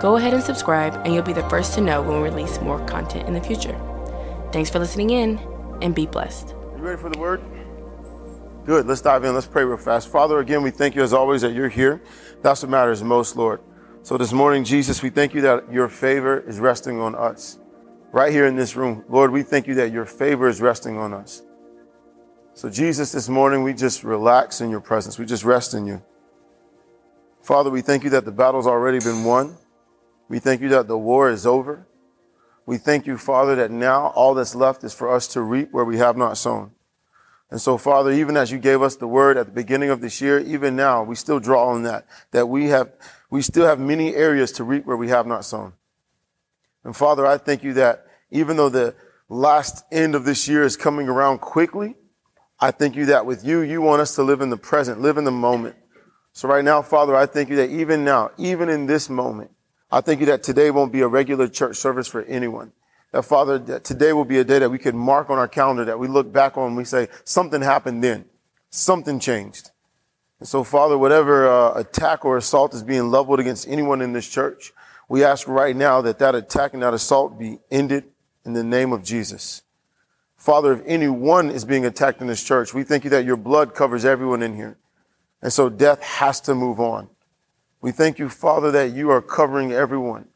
Go ahead and subscribe, and you'll be the first to know when we release more content in the future. Thanks for listening in, and be blessed. You ready for the word? Good. Let's dive in. Let's pray real fast. Father, again, we thank you as always that you're here. That's what matters most, Lord. So this morning, Jesus, we thank you that your favor is resting on us. Right here in this room. Lord, we thank you that your favor is resting on us. So, Jesus, this morning, we just relax in your presence. We just rest in you. Father, we thank you that the battle's already been won. We thank you that the war is over. We thank you, Father, that now all that's left is for us to reap where we have not sown. And so, Father, even as you gave us the word at the beginning of this year, even now, we still draw on that, that we have, we still have many areas to reap where we have not sown. And Father, I thank you that even though the last end of this year is coming around quickly, I thank you that with you, you want us to live in the present, live in the moment. So right now, Father, I thank you that even now, even in this moment, I thank you that today won't be a regular church service for anyone. That Father, that today will be a day that we can mark on our calendar that we look back on and we say, something happened then. Something changed. And so Father, whatever uh, attack or assault is being leveled against anyone in this church, we ask right now that that attack and that assault be ended in the name of Jesus. Father, if anyone is being attacked in this church, we thank you that your blood covers everyone in here. And so death has to move on. We thank you, Father, that you are covering everyone.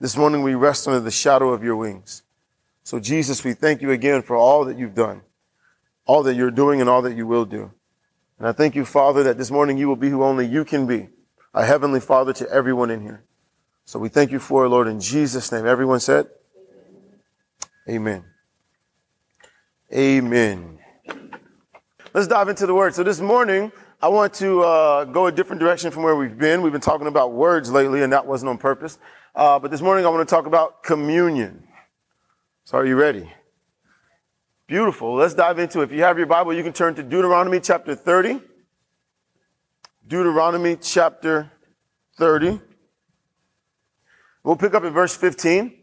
This morning we rest under the shadow of your wings. So Jesus, we thank you again for all that you've done, all that you're doing and all that you will do. And I thank you, Father, that this morning you will be who only you can be, a heavenly Father to everyone in here. So we thank you for it, Lord, in Jesus' name. Everyone said, Amen. Amen. Let's dive into the word. So this morning, I want to uh, go a different direction from where we've been. We've been talking about words lately, and that wasn't on purpose. Uh, but this morning, I want to talk about communion. So, are you ready? Beautiful. Let's dive into it. If you have your Bible, you can turn to Deuteronomy chapter 30. Deuteronomy chapter 30. We'll pick up at verse 15.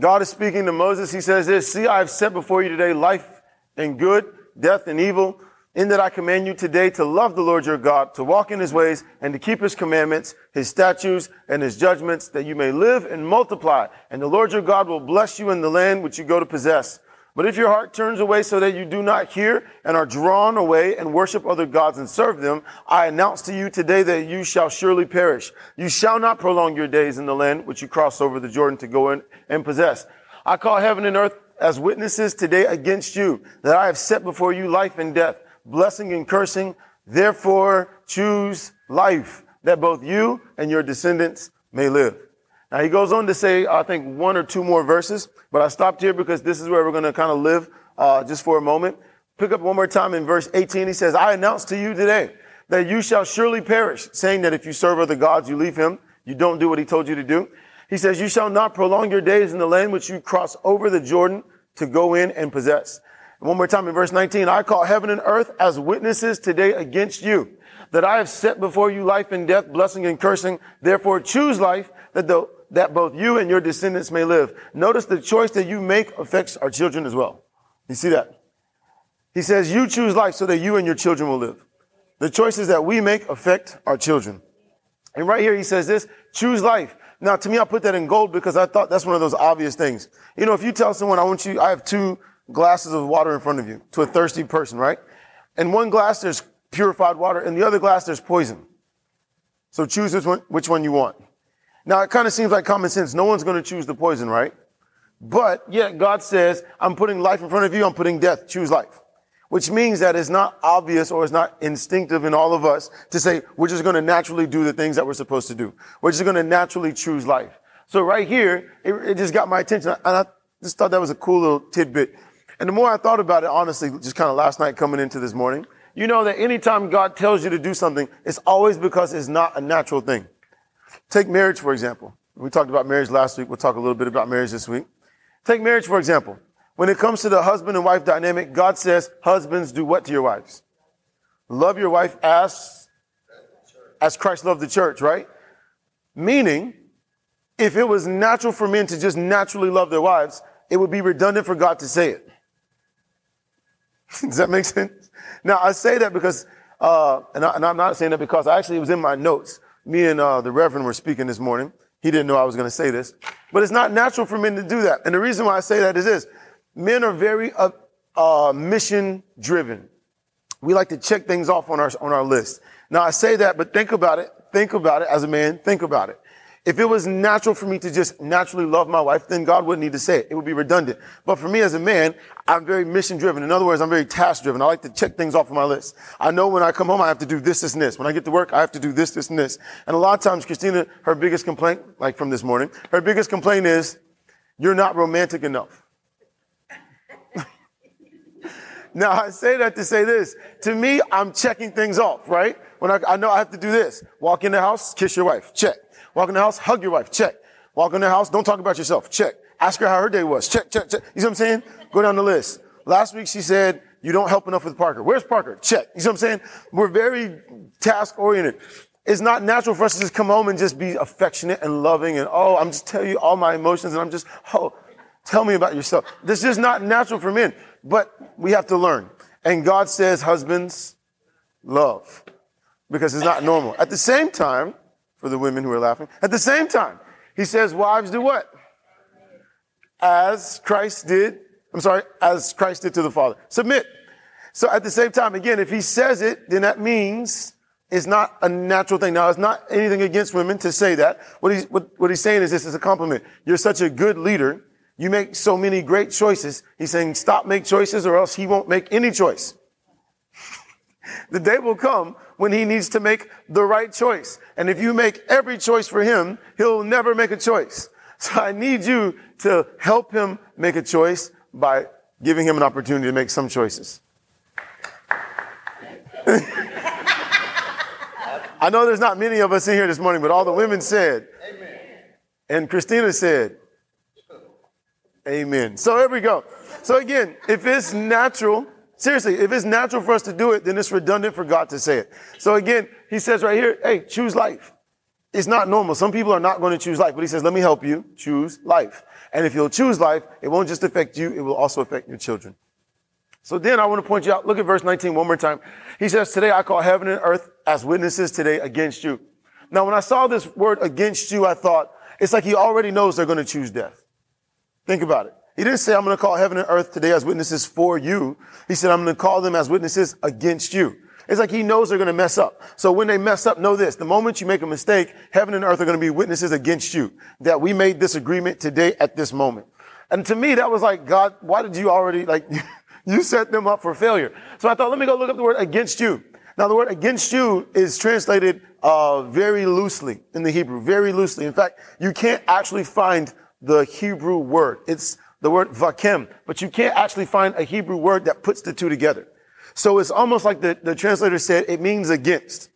God is speaking to Moses. He says this, See, I have set before you today life and good, death and evil in that I command you today to love the Lord your God, to walk in his ways, and to keep his commandments, his statutes, and his judgments, that you may live and multiply. And the Lord your God will bless you in the land which you go to possess. But if your heart turns away so that you do not hear and are drawn away and worship other gods and serve them, I announce to you today that you shall surely perish. You shall not prolong your days in the land which you cross over the Jordan to go in and possess. I call heaven and earth as witnesses today against you that I have set before you life and death blessing and cursing. Therefore, choose life that both you and your descendants may live. Now he goes on to say, I think one or two more verses, but I stopped here because this is where we're going to kind of live uh, just for a moment. Pick up one more time in verse 18. He says, I announce to you today that you shall surely perish, saying that if you serve other gods, you leave him. You don't do what he told you to do. He says, you shall not prolong your days in the land which you cross over the Jordan to go in and possess. One more time in verse 19, I call heaven and earth as witnesses today against you, that I have set before you life and death, blessing and cursing. Therefore choose life that the, that both you and your descendants may live. Notice the choice that you make affects our children as well. You see that? He says you choose life so that you and your children will live. The choices that we make affect our children. And right here he says this, choose life. Now to me, I put that in gold because I thought that's one of those obvious things. You know, if you tell someone, I want you, I have two glasses of water in front of you to a thirsty person, right? And one glass, there's purified water. and the other glass, there's poison. So choose which one, which one you want. Now, it kind of seems like common sense. No one's going to choose the poison, right? But yet God says, I'm putting life in front of you. I'm putting death. Choose life. Which means that it's not obvious or it's not instinctive in all of us to say, we're just going to naturally do the things that we're supposed to do. We're just going to naturally choose life. So right here, it, it just got my attention. And I just thought that was a cool little tidbit and the more I thought about it, honestly, just kind of last night coming into this morning, you know that anytime God tells you to do something, it's always because it's not a natural thing. Take marriage, for example. We talked about marriage last week. We'll talk a little bit about marriage this week. Take marriage, for example. When it comes to the husband and wife dynamic, God says, husbands, do what to your wives? Love your wife as, as Christ loved the church, right? Meaning, if it was natural for men to just naturally love their wives, it would be redundant for God to say it. Does that make sense? Now, I say that because, uh, and, I, am not saying that because I actually it was in my notes. Me and uh, the Reverend were speaking this morning. He didn't know I was going to say this, but it's not natural for men to do that. And the reason why I say that is this: men are very uh, uh mission driven. We like to check things off on our on our list. Now, I say that, but think about it. Think about it as a man. Think about it. If it was natural for me to just naturally love my wife, then God wouldn't need to say it. It would be redundant. But for me as a man, I'm very mission driven. In other words, I'm very task driven. I like to check things off on my list. I know when I come home, I have to do this, this, and this. When I get to work, I have to do this, this, and this. And a lot of times, Christina, her biggest complaint, like from this morning, her biggest complaint is, you're not romantic enough. now, I say that to say this. To me, I'm checking things off, right? When I, I know I have to do this. Walk in the house, kiss your wife. Check. Walk in the house, hug your wife. Check. Walk in the house, don't talk about yourself. Check. Ask her how her day was. Check, check, check. You see what I'm saying? Go down the list. Last week she said, you don't help enough with Parker. Where's Parker? Check. You see what I'm saying? We're very task oriented. It's not natural for us to just come home and just be affectionate and loving and, oh, I'm just telling you all my emotions and I'm just, oh, tell me about yourself. This is not natural for men, but we have to learn. And God says, husbands, love because it's not normal. At the same time, for the women who are laughing. At the same time, he says, wives do what? As Christ did, I'm sorry, as Christ did to the Father. Submit. So at the same time, again, if he says it, then that means it's not a natural thing. Now, it's not anything against women to say that. What he's, what, what he's saying is this is a compliment. You're such a good leader. You make so many great choices. He's saying stop make choices or else he won't make any choice. the day will come when he needs to make the right choice. And if you make every choice for him, he'll never make a choice. So I need you to help him make a choice by giving him an opportunity to make some choices. I know there's not many of us in here this morning, but all the women said, Amen. and Christina said, Amen. So here we go. So again, if it's natural Seriously, if it's natural for us to do it, then it's redundant for God to say it. So again, he says right here, hey, choose life. It's not normal. Some people are not going to choose life, but he says, let me help you choose life. And if you'll choose life, it won't just affect you, it will also affect your children. So then I want to point you out, look at verse 19 one more time. He says, today I call heaven and earth as witnesses today against you. Now, when I saw this word against you, I thought, it's like he already knows they're going to choose death. Think about it. He didn't say, I'm going to call heaven and earth today as witnesses for you. He said, I'm going to call them as witnesses against you. It's like he knows they're going to mess up. So when they mess up, know this. The moment you make a mistake, heaven and earth are going to be witnesses against you. That we made this agreement today at this moment. And to me, that was like, God, why did you already, like, you set them up for failure? So I thought, let me go look up the word against you. Now, the word against you is translated uh, very loosely in the Hebrew, very loosely. In fact, you can't actually find the Hebrew word. It's the word vakem, but you can't actually find a Hebrew word that puts the two together. So it's almost like the, the translator said it means against,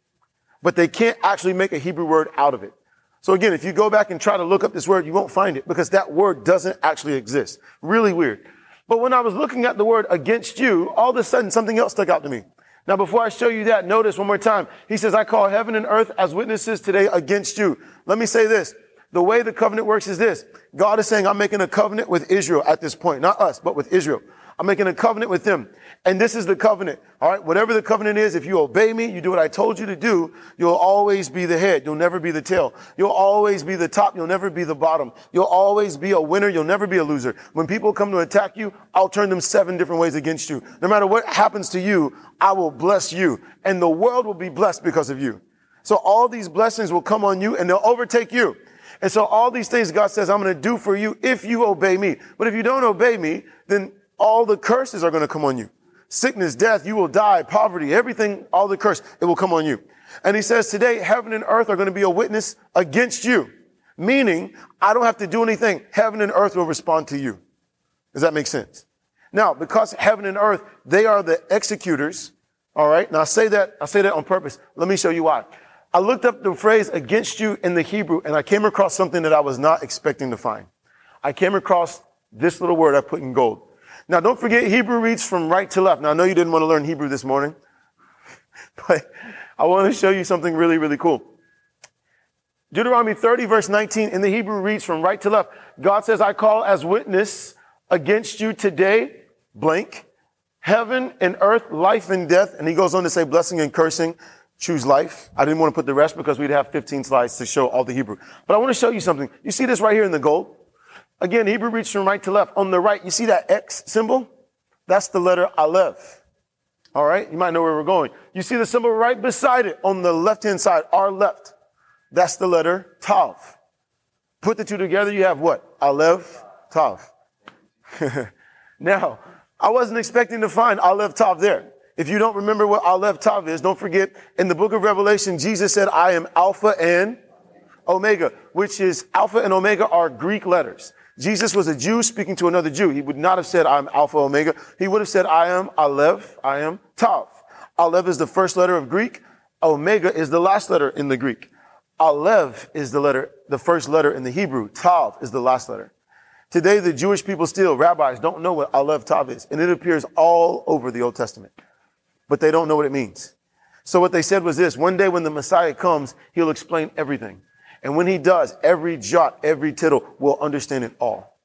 but they can't actually make a Hebrew word out of it. So again, if you go back and try to look up this word, you won't find it because that word doesn't actually exist. Really weird. But when I was looking at the word against you, all of a sudden something else stuck out to me. Now, before I show you that, notice one more time. He says, I call heaven and earth as witnesses today against you. Let me say this. The way the covenant works is this. God is saying, I'm making a covenant with Israel at this point. Not us, but with Israel. I'm making a covenant with them. And this is the covenant. All right. Whatever the covenant is, if you obey me, you do what I told you to do, you'll always be the head. You'll never be the tail. You'll always be the top. You'll never be the bottom. You'll always be a winner. You'll never be a loser. When people come to attack you, I'll turn them seven different ways against you. No matter what happens to you, I will bless you and the world will be blessed because of you. So all these blessings will come on you and they'll overtake you. And so all these things God says I'm going to do for you if you obey me. But if you don't obey me, then all the curses are going to come on you. Sickness, death, you will die, poverty, everything, all the curse, it will come on you. And he says today, heaven and earth are going to be a witness against you. Meaning, I don't have to do anything. Heaven and earth will respond to you. Does that make sense? Now, because heaven and earth, they are the executors. All right. Now I say that, I say that on purpose. Let me show you why. I looked up the phrase against you in the Hebrew and I came across something that I was not expecting to find. I came across This little word I put in gold. Now don't forget Hebrew reads from right to left. Now I know you didn't want to learn Hebrew this morning, but I want to show you something really, really cool. Deuteronomy 30 verse 19 in the Hebrew reads from right to left. God says, I call as witness against you today, blank, heaven and earth, life and death. And he goes on to say blessing and cursing. Choose life. I didn't want to put the rest because we'd have 15 slides to show all the Hebrew. But I want to show you something. You see this right here in the gold? Again, Hebrew reads from right to left. On the right, you see that X symbol? That's the letter Aleph. All right. You might know where we're going. You see the symbol right beside it on the left hand side, our left. That's the letter Tav. Put the two together, you have what? Aleph, Tav. now, I wasn't expecting to find Aleph Tav there. If you don't remember what Aleph Tav is, don't forget in the book of Revelation, Jesus said, I am Alpha and Omega, which is Alpha and Omega are Greek letters. Jesus was a Jew speaking to another Jew. He would not have said, I'm Alpha Omega. He would have said, I am Aleph, I am Tav. Aleph is the first letter of Greek. Omega is the last letter in the Greek. Aleph is the letter, the first letter in the Hebrew. Tav is the last letter. Today, the Jewish people still, rabbis, don't know what Aleph Tav is. And it appears all over the Old Testament. But they don't know what it means. So what they said was this, one day when the Messiah comes, he'll explain everything. And when he does, every jot, every tittle will understand it all.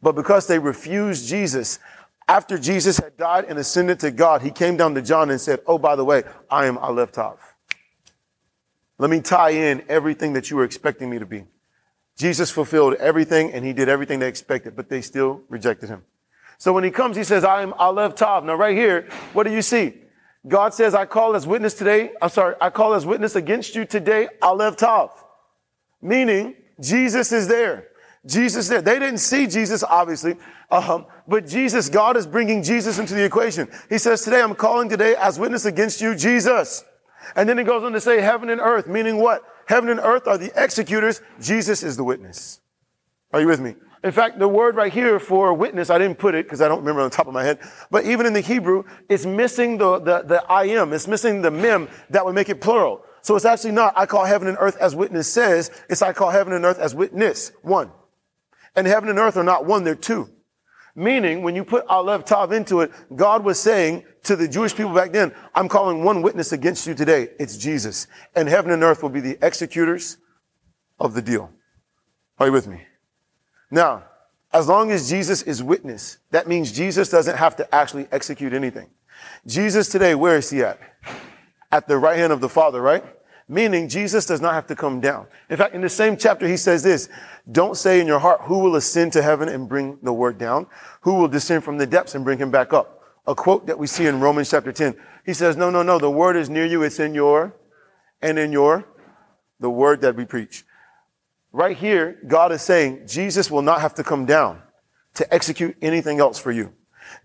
But because they refused Jesus, after Jesus had died and ascended to God, he came down to John and said, Oh, by the way, I am Aleph Tav. Let me tie in everything that you were expecting me to be. Jesus fulfilled everything and he did everything they expected, but they still rejected him. So when he comes, he says, I am Aleph Tav. Now right here, what do you see? God says, I call as witness today. I'm sorry. I call as witness against you today, Aleph Tav. Meaning Jesus is there. Jesus there. They didn't see Jesus, obviously. Um, but Jesus, God is bringing Jesus into the equation. He says, today I'm calling today as witness against you, Jesus. And then he goes on to say heaven and earth, meaning what? Heaven and earth are the executors. Jesus is the witness. Are you with me? In fact, the word right here for witness, I didn't put it because I don't remember on the top of my head. But even in the Hebrew, it's missing the, the, the I am. It's missing the mem that would make it plural. So it's actually not, I call heaven and earth as witness says. It's I call heaven and earth as witness. One. And heaven and earth are not one, they're two. Meaning, when you put Aleph Tav into it, God was saying to the Jewish people back then, I'm calling one witness against you today. It's Jesus. And heaven and earth will be the executors of the deal. Are you with me? Now, as long as Jesus is witness, that means Jesus doesn't have to actually execute anything. Jesus today, where is he at? At the right hand of the Father, right? Meaning Jesus does not have to come down. In fact, in the same chapter, he says this, don't say in your heart, who will ascend to heaven and bring the word down? Who will descend from the depths and bring him back up? A quote that we see in Romans chapter 10. He says, no, no, no, the word is near you. It's in your, and in your, the word that we preach. Right here, God is saying Jesus will not have to come down to execute anything else for you.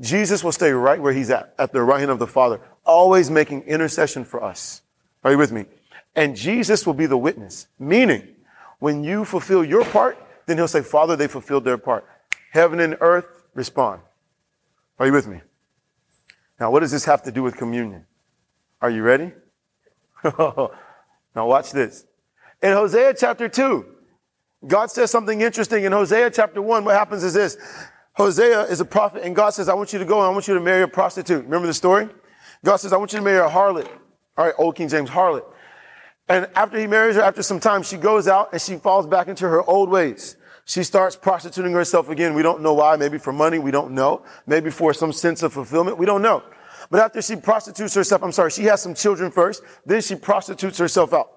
Jesus will stay right where he's at, at the right hand of the Father, always making intercession for us. Are you with me? And Jesus will be the witness, meaning when you fulfill your part, then he'll say, Father, they fulfilled their part. Heaven and earth respond. Are you with me? Now, what does this have to do with communion? Are you ready? now watch this. In Hosea chapter 2, God says something interesting. In Hosea chapter 1, what happens is this. Hosea is a prophet and God says, I want you to go and I want you to marry a prostitute. Remember the story? God says, I want you to marry a harlot. All right, old King James harlot. And after he marries her, after some time, she goes out and she falls back into her old ways. She starts prostituting herself again. We don't know why. Maybe for money. We don't know. Maybe for some sense of fulfillment. We don't know. But after she prostitutes herself, I'm sorry, she has some children first. Then she prostitutes herself out.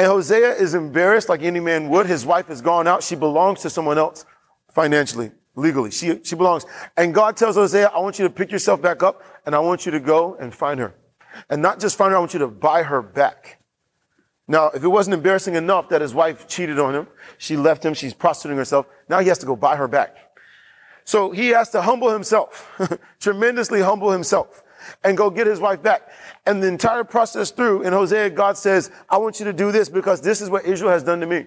And Hosea is embarrassed like any man would. His wife has gone out. She belongs to someone else financially, legally. She, she belongs. And God tells Hosea, I want you to pick yourself back up and I want you to go and find her. And not just find her, I want you to buy her back. Now, if it wasn't embarrassing enough that his wife cheated on him, she left him, she's prostituting herself, now he has to go buy her back. So he has to humble himself, tremendously humble himself, and go get his wife back. And the entire process through, in Hosea, God says, I want you to do this because this is what Israel has done to me.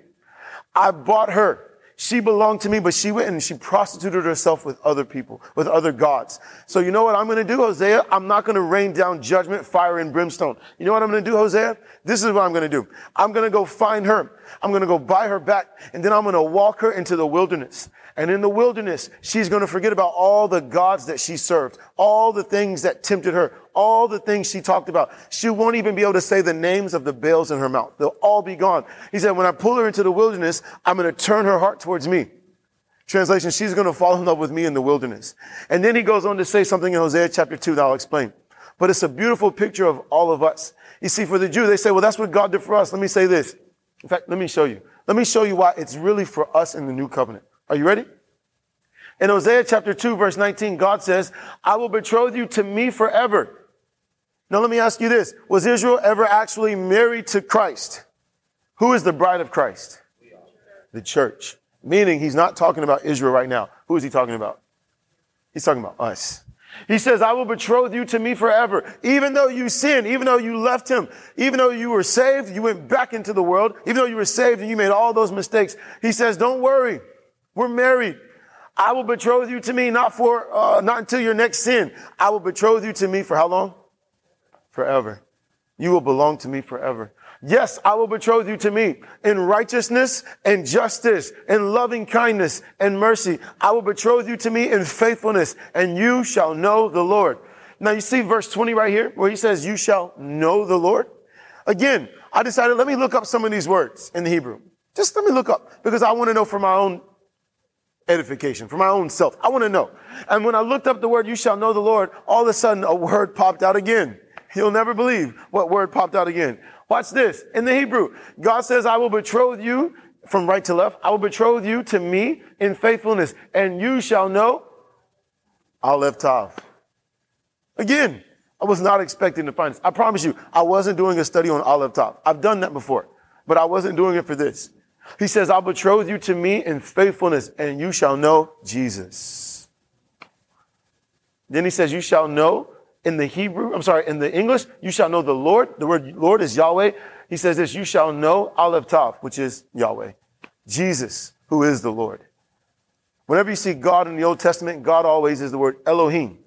I bought her. She belonged to me, but she went and she prostituted herself with other people, with other gods. So you know what I'm going to do, Hosea? I'm not going to rain down judgment, fire, and brimstone. You know what I'm going to do, Hosea? This is what I'm going to do. I'm going to go find her. I'm going to go buy her back, and then I'm going to walk her into the wilderness. And in the wilderness, she's going to forget about all the gods that she served, all the things that tempted her, all the things she talked about. She won't even be able to say the names of the Baals in her mouth. They'll all be gone. He said, when I pull her into the wilderness, I'm going to turn her heart towards me. Translation, she's going to fall in love with me in the wilderness. And then he goes on to say something in Hosea chapter 2 that I'll explain. But it's a beautiful picture of all of us. You see, for the Jew, they say, well, that's what God did for us. Let me say this. In fact, let me show you. Let me show you why it's really for us in the new covenant. Are you ready? In Hosea chapter 2, verse 19, God says, I will betroth you to me forever. Now let me ask you this. Was Israel ever actually married to Christ? Who is the bride of Christ? The church. Meaning he's not talking about Israel right now. Who is he talking about? He's talking about us. He says, I will betroth you to me forever. Even though you sinned, even though you left him, even though you were saved, you went back into the world, even though you were saved and you made all those mistakes. He says, don't worry. We're married. I will betroth you to me not for, uh, not until your next sin. I will betroth you to me for how long? Forever. You will belong to me forever. Yes, I will betroth you to me in righteousness and justice and loving kindness and mercy. I will betroth you to me in faithfulness and you shall know the Lord. Now you see verse 20 right here where he says, you shall know the Lord. Again, I decided, let me look up some of these words in the Hebrew. Just let me look up because I want to know for my own edification, for my own self. I want to know. And when I looked up the word, you shall know the Lord, all of a sudden a word popped out again. You'll never believe what word popped out again. Watch this. In the Hebrew, God says, I will betroth you from right to left. I will betroth you to me in faithfulness and you shall know Aleph Tav. Again, I was not expecting to find this. I promise you, I wasn't doing a study on Aleph Tav. I've done that before, but I wasn't doing it for this. He says, I'll betroth you to me in faithfulness and you shall know Jesus. Then he says, you shall know in the Hebrew, I'm sorry, in the English, you shall know the Lord. The word Lord is Yahweh. He says this, you shall know Aleph Tav, which is Yahweh. Jesus, who is the Lord. Whenever you see God in the Old Testament, God always is the word Elohim,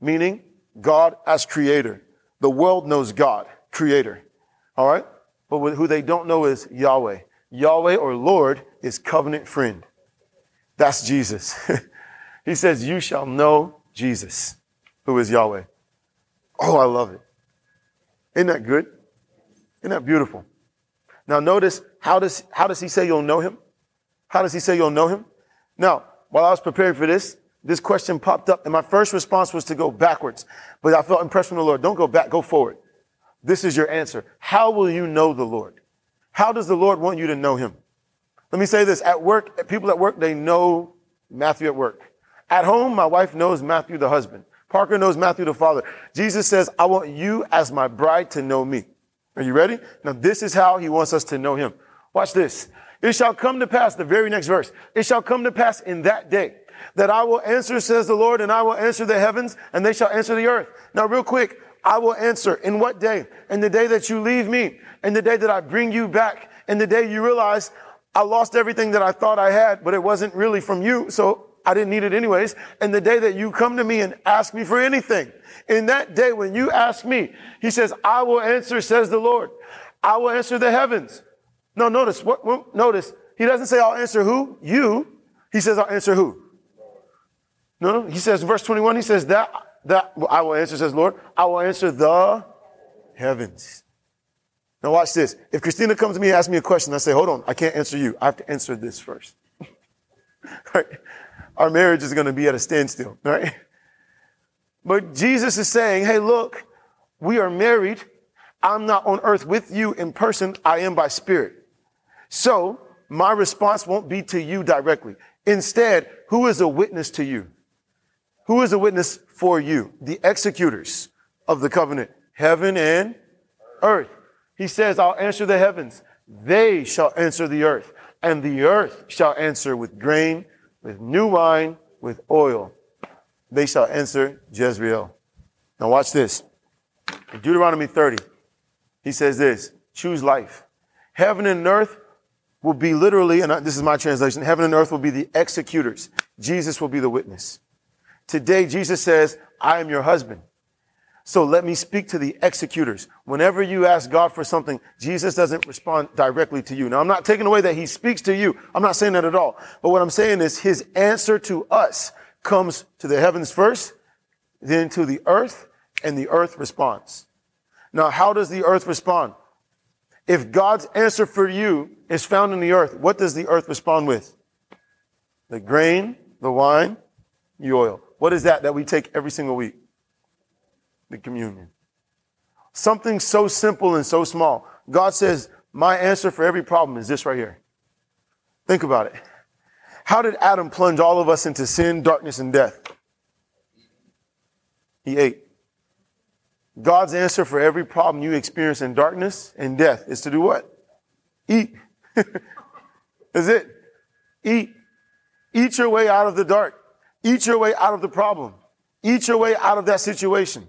meaning God as creator. The world knows God, creator. All right? But who they don't know is Yahweh. Yahweh or Lord is covenant friend. That's Jesus. he says, you shall know Jesus, who is Yahweh. Oh, I love it. Isn't that good? Isn't that beautiful? Now notice, how does, how does he say you'll know him? How does he say you'll know him? Now, while I was preparing for this, this question popped up and my first response was to go backwards, but I felt impressed from the Lord. Don't go back, go forward. This is your answer. How will you know the Lord? How does the Lord want you to know him? Let me say this. At work, people at work, they know Matthew at work. At home, my wife knows Matthew the husband. Parker knows Matthew the father. Jesus says, I want you as my bride to know me. Are you ready? Now, this is how he wants us to know him. Watch this. It shall come to pass, the very next verse. It shall come to pass in that day that I will answer, says the Lord, and I will answer the heavens and they shall answer the earth. Now, real quick, I will answer. In what day? In the day that you leave me. In the day that I bring you back. In the day you realize I lost everything that I thought I had, but it wasn't really from you. So I didn't need it anyways. And the day that you come to me and ask me for anything. In that day when you ask me, he says, I will answer, says the Lord. I will answer the heavens. No, notice what, notice. He doesn't say I'll answer who? You. He says I'll answer who? No, he says, verse 21, he says that that I will answer, says Lord, I will answer the heavens. Now watch this. If Christina comes to me and asks me a question, I say, hold on, I can't answer you. I have to answer this first. right? Our marriage is going to be at a standstill, right? But Jesus is saying, hey, look, we are married. I'm not on earth with you in person. I am by spirit. So my response won't be to you directly. Instead, who is a witness to you? Who is a witness for you, the executors of the covenant, heaven and earth. He says, I'll answer the heavens. They shall answer the earth and the earth shall answer with grain, with new wine, with oil. They shall answer Jezreel. Now watch this. In Deuteronomy 30, he says this, choose life. Heaven and earth will be literally, and this is my translation, heaven and earth will be the executors. Jesus will be the witness. Today, Jesus says, I am your husband. So let me speak to the executors. Whenever you ask God for something, Jesus doesn't respond directly to you. Now, I'm not taking away that he speaks to you. I'm not saying that at all. But what I'm saying is his answer to us comes to the heavens first, then to the earth, and the earth responds. Now, how does the earth respond? If God's answer for you is found in the earth, what does the earth respond with? The grain, the wine, the oil. What is that that we take every single week? The communion. Something so simple and so small. God says, my answer for every problem is this right here. Think about it. How did Adam plunge all of us into sin, darkness, and death? He ate. God's answer for every problem you experience in darkness and death is to do what? Eat. is it? Eat. Eat your way out of the dark. Eat your way out of the problem. Eat your way out of that situation.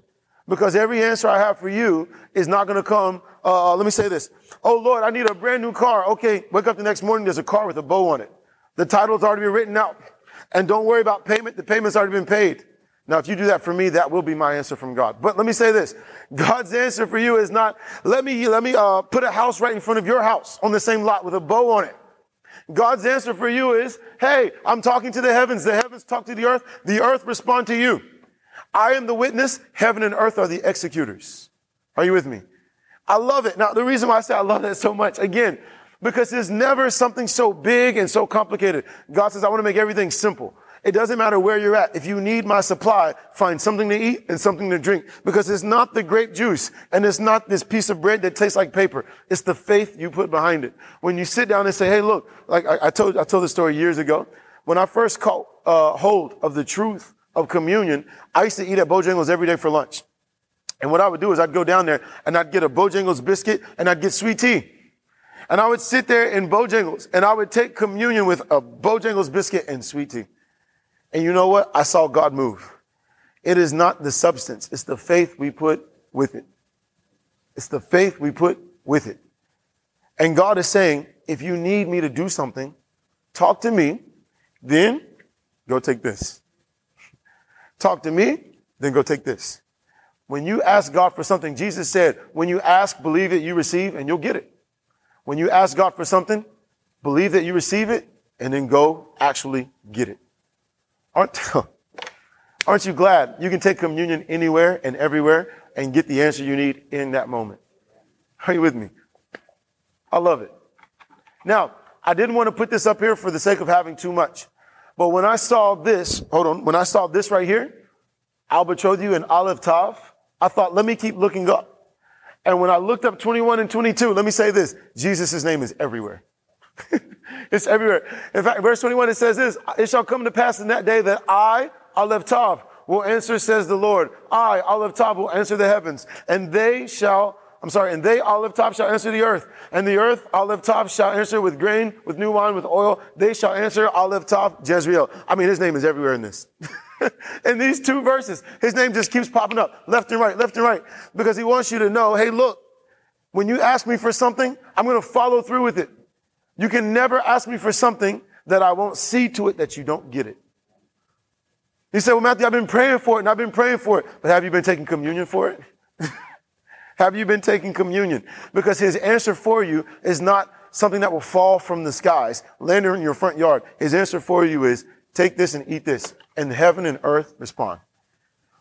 Because every answer I have for you is not going to come. Uh, let me say this. Oh Lord, I need a brand new car. Okay. Wake up the next morning. There's a car with a bow on it. The title's already been written out. And don't worry about payment. The payment's already been paid. Now, if you do that for me, that will be my answer from God. But let me say this. God's answer for you is not, let me, let me, uh, put a house right in front of your house on the same lot with a bow on it. God's answer for you is, hey, I'm talking to the heavens. The heavens talk to the earth. The earth respond to you. I am the witness. Heaven and earth are the executors. Are you with me? I love it. Now, the reason why I say I love that so much, again, because there's never something so big and so complicated. God says, I want to make everything simple. It doesn't matter where you're at. If you need my supply, find something to eat and something to drink because it's not the grape juice and it's not this piece of bread that tastes like paper. It's the faith you put behind it. When you sit down and say, Hey, look, like I, I told, I told the story years ago. When I first caught uh, hold of the truth of communion, I used to eat at Bojangles every day for lunch. And what I would do is I'd go down there and I'd get a Bojangles biscuit and I'd get sweet tea. And I would sit there in Bojangles and I would take communion with a Bojangles biscuit and sweet tea. And you know what? I saw God move. It is not the substance. It's the faith we put with it. It's the faith we put with it. And God is saying, if you need me to do something, talk to me, then go take this. Talk to me, then go take this. When you ask God for something, Jesus said, when you ask, believe it, you receive, and you'll get it. When you ask God for something, believe that you receive it, and then go actually get it. Aren't, aren't you glad you can take communion anywhere and everywhere and get the answer you need in that moment? Are you with me? I love it. Now, I didn't want to put this up here for the sake of having too much. But when I saw this, hold on, when I saw this right here, you in Aleph Tav, I thought, let me keep looking up. And when I looked up 21 and 22, let me say this, Jesus' name is everywhere. it's everywhere. In fact, verse 21, it says this, it shall come to pass in that day that I, Aleph Tav, will answer, says the Lord. I, Aleph Tav, will answer the heavens, and they shall I'm sorry, and they, Aleph Tav, shall answer the earth. And the earth, Aleph Tav, shall answer with grain, with new wine, with oil. They shall answer Aleph Tav, Jezreel. I mean, his name is everywhere in this. in these two verses, his name just keeps popping up left and right, left and right, because he wants you to know, hey, look, when you ask me for something, I'm going to follow through with it. You can never ask me for something that I won't see to it that you don't get it. He said, well, Matthew, I've been praying for it and I've been praying for it, but have you been taking communion for it? have you been taking communion? Because his answer for you is not something that will fall from the skies, land in your front yard. His answer for you is take this and eat this. And heaven and earth respond.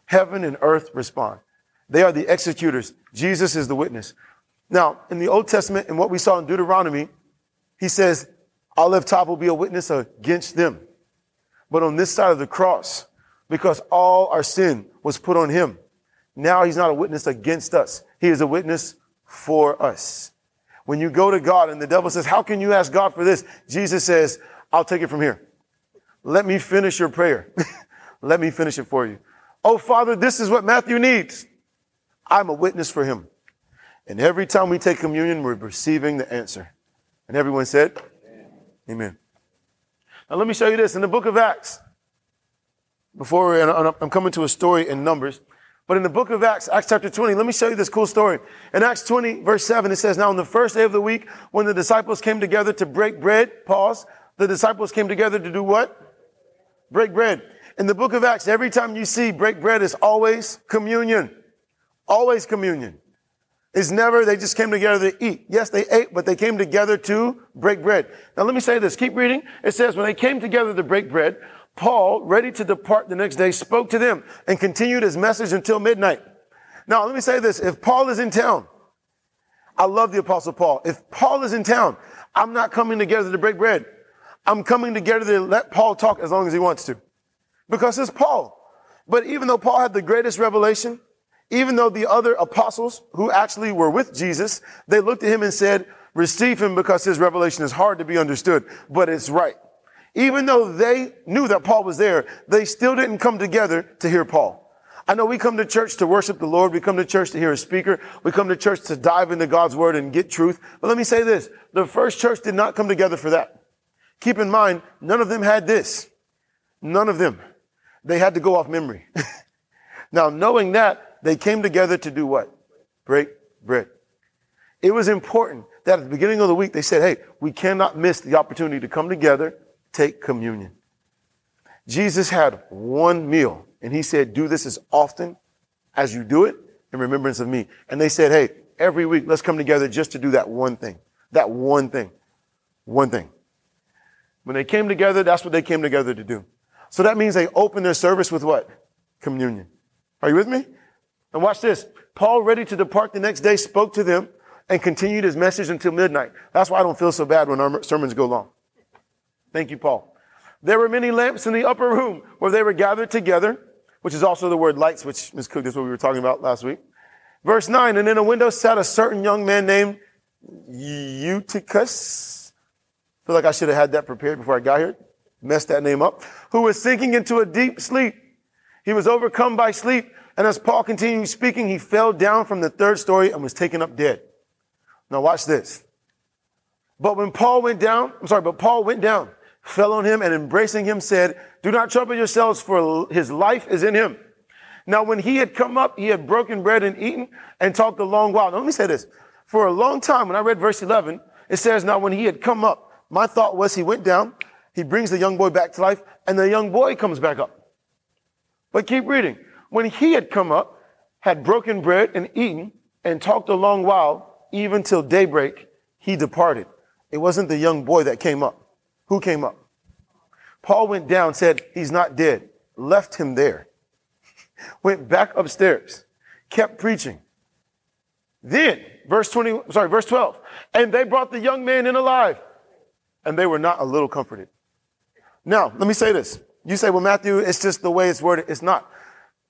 Heaven and earth respond. They are the executors. Jesus is the witness. Now, in the Old Testament and what we saw in Deuteronomy, he says, Aleph Tav will be a witness against them. But on this side of the cross, because all our sin was put on him, now he's not a witness against us. He is a witness for us. When you go to God and the devil says, how can you ask God for this? Jesus says, I'll take it from here. Let me finish your prayer. Let me finish it for you. Oh, Father, this is what Matthew needs. I'm a witness for him. And every time we take communion, we're receiving the answer. And everyone said, Amen. Amen. Now let me show you this in the book of Acts. Before I'm coming to a story in Numbers, But in the book of Acts, Acts chapter 20, let me show you this cool story. In Acts 20, verse 7, it says, Now on the first day of the week, when the disciples came together to break bread, pause, the disciples came together to do what? Break bread. In the book of Acts, every time you see break bread is always communion. Always communion. It's never, they just came together to eat. Yes, they ate, but they came together to break bread. Now let me say this. Keep reading. It says, when they came together to break bread, Paul, ready to depart the next day, spoke to them and continued his message until midnight. Now let me say this. If Paul is in town, I love the apostle Paul. If Paul is in town, I'm not coming together to break bread. I'm coming together to let Paul talk as long as he wants to. Because it's Paul. But even though Paul had the greatest revelation, even though the other apostles who actually were with Jesus, they looked at him and said, receive him because his revelation is hard to be understood, but it's right. Even though they knew that Paul was there, they still didn't come together to hear Paul. I know we come to church to worship the Lord. We come to church to hear a speaker. We come to church to dive into God's word and get truth. But let me say this. The first church did not come together for that. Keep in mind, none of them had this. None of them. They had to go off memory. now, knowing that, they came together to do what? Break bread. It was important that at the beginning of the week, they said, hey, we cannot miss the opportunity to come together, take communion. Jesus had one meal and he said, do this as often as you do it in remembrance of me. And they said, hey, every week, let's come together just to do that one thing. That one thing. One thing. When they came together, that's what they came together to do. So that means they opened their service with what? Communion. Are you with me? And watch this. Paul, ready to depart the next day, spoke to them and continued his message until midnight. That's why I don't feel so bad when our sermons go long. Thank you, Paul. There were many lamps in the upper room where they were gathered together, which is also the word lights, which Ms. Cook, is what we were talking about last week. Verse 9, and in a window sat a certain young man named Eutychus. I feel like I should have had that prepared before I got here. Messed that name up. Who was sinking into a deep sleep. He was overcome by sleep and as Paul continued speaking, he fell down from the third story and was taken up dead. Now watch this. But when Paul went down, I'm sorry, but Paul went down, fell on him and embracing him said, do not trouble yourselves for his life is in him. Now when he had come up, he had broken bread and eaten and talked a long while. Now let me say this. For a long time, when I read verse 11, it says, now when he had come up, my thought was he went down, he brings the young boy back to life, and the young boy comes back up. But keep reading when he had come up, had broken bread and eaten, and talked a long while, even till daybreak, he departed. It wasn't the young boy that came up. Who came up? Paul went down, said, he's not dead, left him there, went back upstairs, kept preaching. Then, verse 20, sorry, verse 12, and they brought the young man in alive, and they were not a little comforted. Now, let me say this. You say, well, Matthew, it's just the way it's worded. It's not.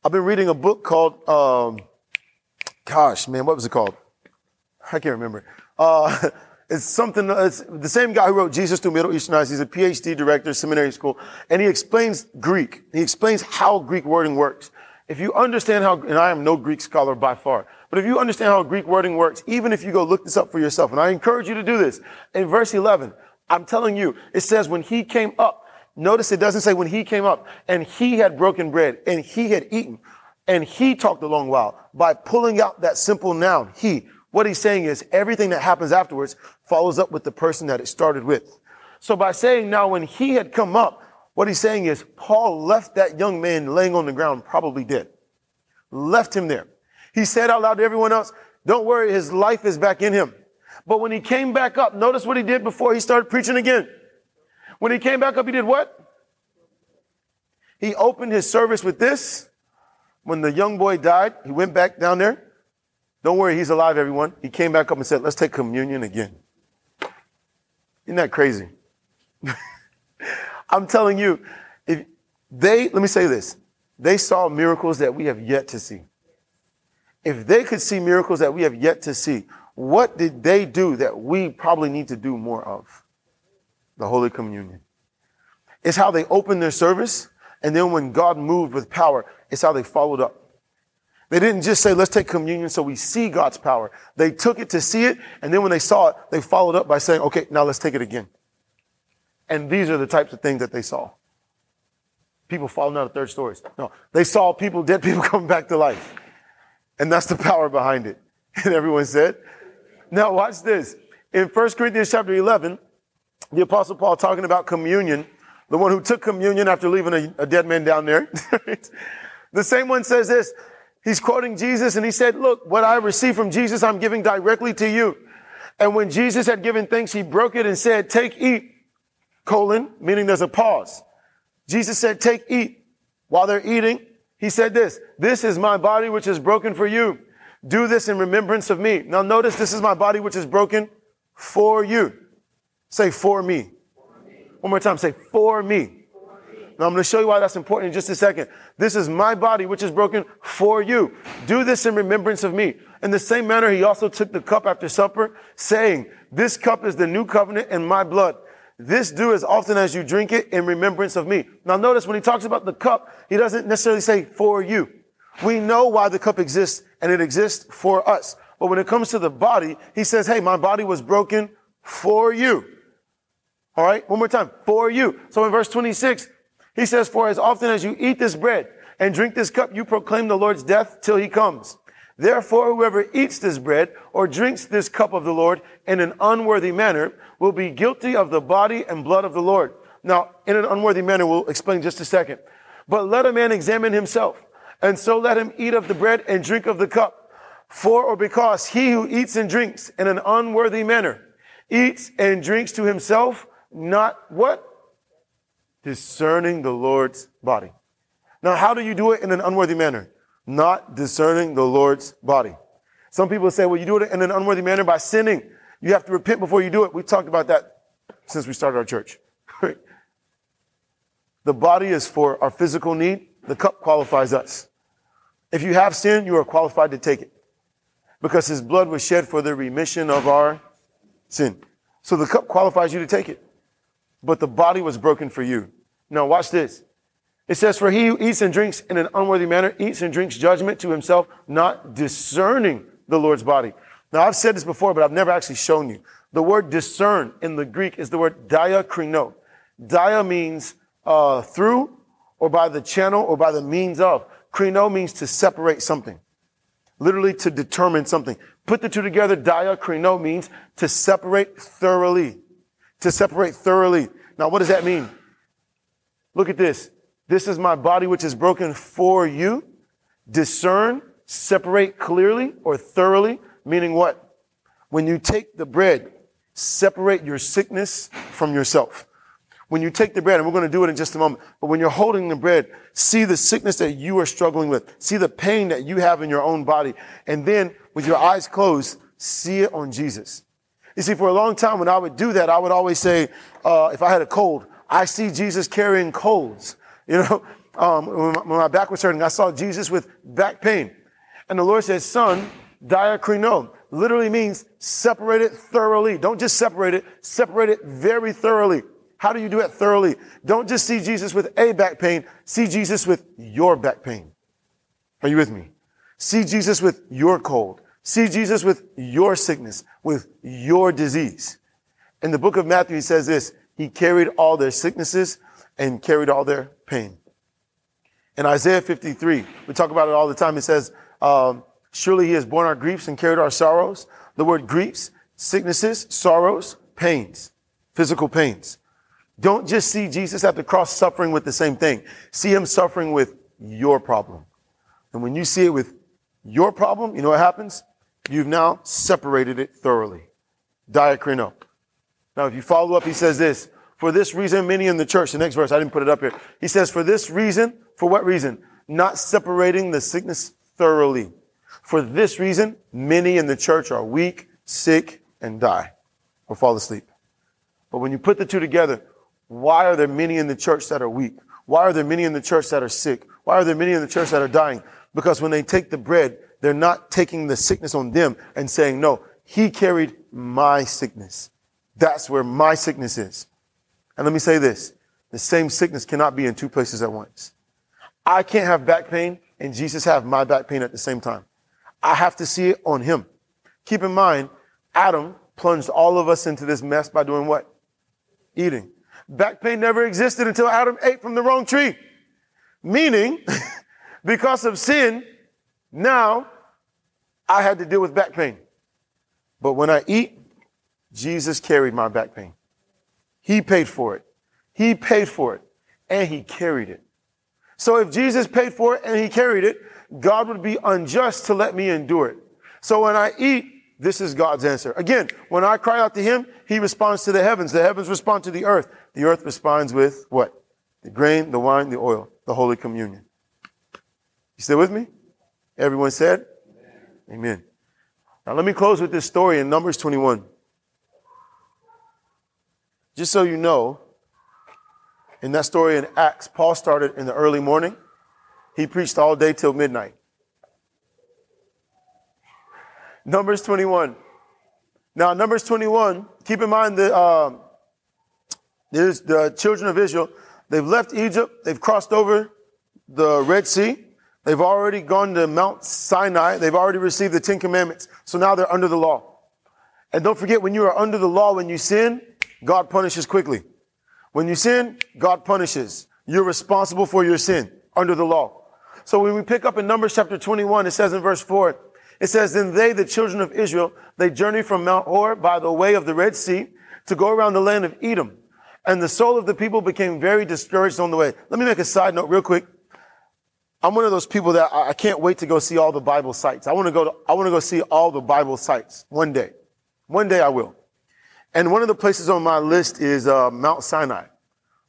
I've been reading a book called, um, gosh, man, what was it called? I can't remember. Uh, it's something, it's the same guy who wrote Jesus Through Middle Eastern Eyes. He's a PhD director, seminary school, and he explains Greek. He explains how Greek wording works. If you understand how, and I am no Greek scholar by far, but if you understand how Greek wording works, even if you go look this up for yourself, and I encourage you to do this, in verse 11, I'm telling you, it says when he came up, Notice it doesn't say when he came up and he had broken bread and he had eaten and he talked a long while by pulling out that simple noun, he. What he's saying is everything that happens afterwards follows up with the person that it started with. So by saying now when he had come up, what he's saying is Paul left that young man laying on the ground, probably dead. Left him there. He said out loud to everyone else, don't worry, his life is back in him. But when he came back up, notice what he did before he started preaching again. When he came back up, he did what? He opened his service with this. When the young boy died, he went back down there. Don't worry, he's alive, everyone. He came back up and said, let's take communion again. Isn't that crazy? I'm telling you, if they, let me say this, they saw miracles that we have yet to see. If they could see miracles that we have yet to see, what did they do that we probably need to do more of? the Holy Communion. It's how they opened their service. And then when God moved with power, it's how they followed up. They didn't just say, let's take communion so we see God's power. They took it to see it. And then when they saw it, they followed up by saying, okay, now let's take it again. And these are the types of things that they saw. People falling out of third stories. No, they saw people, dead people coming back to life. And that's the power behind it. And everyone said, now watch this. In 1 Corinthians chapter 11, the apostle Paul talking about communion, the one who took communion after leaving a, a dead man down there. the same one says this. He's quoting Jesus and he said, look, what I received from Jesus, I'm giving directly to you. And when Jesus had given thanks, he broke it and said, take, eat, colon, meaning there's a pause. Jesus said, take, eat. While they're eating, he said this, this is my body which is broken for you. Do this in remembrance of me. Now notice this is my body which is broken for you. Say for me. For me. One more time. Say for me. Now I'm going to show you why that's important in just a second. This is my body which is broken for you. Do this in remembrance of me. In the same manner, he also took the cup after supper, saying, this cup is the new covenant in my blood. This do as often as you drink it in remembrance of me. Now notice when he talks about the cup, he doesn't necessarily say for you. We know why the cup exists and it exists for us. But when it comes to the body, he says, Hey, my body was broken for you. All right. One more time. For you. So in verse 26, he says, For as often as you eat this bread and drink this cup, you proclaim the Lord's death till he comes. Therefore, whoever eats this bread or drinks this cup of the Lord in an unworthy manner will be guilty of the body and blood of the Lord. Now, in an unworthy manner, we'll explain just a second. But let a man examine himself, and so let him eat of the bread and drink of the cup. For or because he who eats and drinks in an unworthy manner eats and drinks to himself, not what? Discerning the Lord's body. Now, how do you do it in an unworthy manner? not discerning the Lord's body. Some people say, well, you do it in an unworthy manner by sinning. You have to repent before you do it. We've talked about that since we started our church. the body is for our physical need. The cup qualifies us. If you have sin, you are qualified to take it because his blood was shed for the remission of our sin. So the cup qualifies you to take it, but the body was broken for you. Now watch this. It says, For he who eats and drinks in an unworthy manner eats and drinks judgment to himself, not discerning the Lord's body. Now, I've said this before, but I've never actually shown you. The word discern in the Greek is the word diakrino. Dia means uh, through or by the channel or by the means of. Krino means to separate something. Literally to determine something. Put the two together, diakrino means to separate thoroughly. To separate thoroughly. Now, what does that mean? Look at this. This is my body which is broken for you. Discern, separate clearly or thoroughly, meaning what? When you take the bread, separate your sickness from yourself. When you take the bread, and we're going to do it in just a moment, but when you're holding the bread, see the sickness that you are struggling with. See the pain that you have in your own body. And then with your eyes closed, see it on Jesus. You see, for a long time when I would do that, I would always say, uh, if I had a cold, I see Jesus carrying colds. You know, um, when, my, when my back was hurting, I saw Jesus with back pain. And the Lord said, son, diakrino literally means separate it thoroughly. Don't just separate it, separate it very thoroughly. How do you do it thoroughly? Don't just see Jesus with a back pain, see Jesus with your back pain. Are you with me? See Jesus with your cold. See Jesus with your sickness, with your disease. In the book of Matthew, he says this, he carried all their sicknesses and carried all their pain. In Isaiah 53, we talk about it all the time. It says, um, surely he has borne our griefs and carried our sorrows. The word griefs, sicknesses, sorrows, pains, physical pains. Don't just see Jesus at the cross suffering with the same thing. See him suffering with your problem. And when you see it with your problem, you know what happens? You've now separated it thoroughly. Diakrino. Now, if you follow up, he says this, for this reason, many in the church, the next verse, I didn't put it up here. He says, for this reason, for what reason? Not separating the sickness thoroughly. For this reason, many in the church are weak, sick, and die or fall asleep. But when you put the two together, why are there many in the church that are weak? Why are there many in the church that are sick? Why are there many in the church that are dying? Because when they take the bread, they're not taking the sickness on them and saying, no, he carried my sickness. That's where my sickness is. And let me say this. The same sickness cannot be in two places at once. I can't have back pain and Jesus have my back pain at the same time. I have to see it on him. Keep in mind, Adam plunged all of us into this mess by doing what? Eating. Back pain never existed until Adam ate from the wrong tree. Meaning, because of sin, now I had to deal with back pain. But when I eat, Jesus carried my back pain. He paid for it. He paid for it and he carried it. So if Jesus paid for it and he carried it, God would be unjust to let me endure it. So when I eat, this is God's answer. Again, when I cry out to him, he responds to the heavens. The heavens respond to the earth. The earth responds with what? The grain, the wine, the oil, the Holy Communion. You still with me? Everyone said? Amen. Amen. Now let me close with this story in Numbers 21. Just so you know, in that story in Acts, Paul started in the early morning. He preached all day till midnight. Numbers 21. Now, Numbers 21, keep in mind that uh, there's the children of Israel. They've left Egypt. They've crossed over the Red Sea. They've already gone to Mount Sinai. They've already received the Ten Commandments. So now they're under the law. And don't forget, when you are under the law, when you sin, God punishes quickly. When you sin, God punishes. You're responsible for your sin under the law. So when we pick up in Numbers chapter 21, it says in verse 4, it says, Then they, the children of Israel, they journeyed from Mount Hor by the way of the Red Sea to go around the land of Edom. And the soul of the people became very discouraged on the way. Let me make a side note real quick. I'm one of those people that I can't wait to go see all the Bible sites. I want to go to, I want to go see all the Bible sites one day. One day I will. And one of the places on my list is uh, Mount Sinai.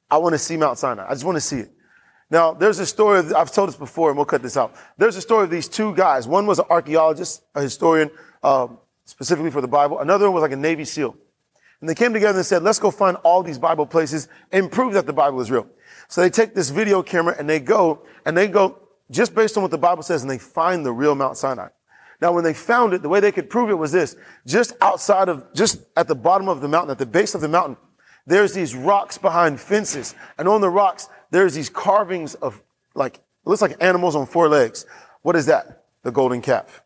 I want to see Mount Sinai. I just want to see it. Now, there's a story, of, I've told this before, and we'll cut this out. There's a story of these two guys. One was an archaeologist, a historian, um, specifically for the Bible. Another one was like a Navy SEAL. And they came together and said, let's go find all these Bible places and prove that the Bible is real. So they take this video camera and they go, and they go just based on what the Bible says, and they find the real Mount Sinai. Now, when they found it, the way they could prove it was this. Just outside of, just at the bottom of the mountain, at the base of the mountain, there's these rocks behind fences. And on the rocks, there's these carvings of like, it looks like animals on four legs. What is that? The golden calf.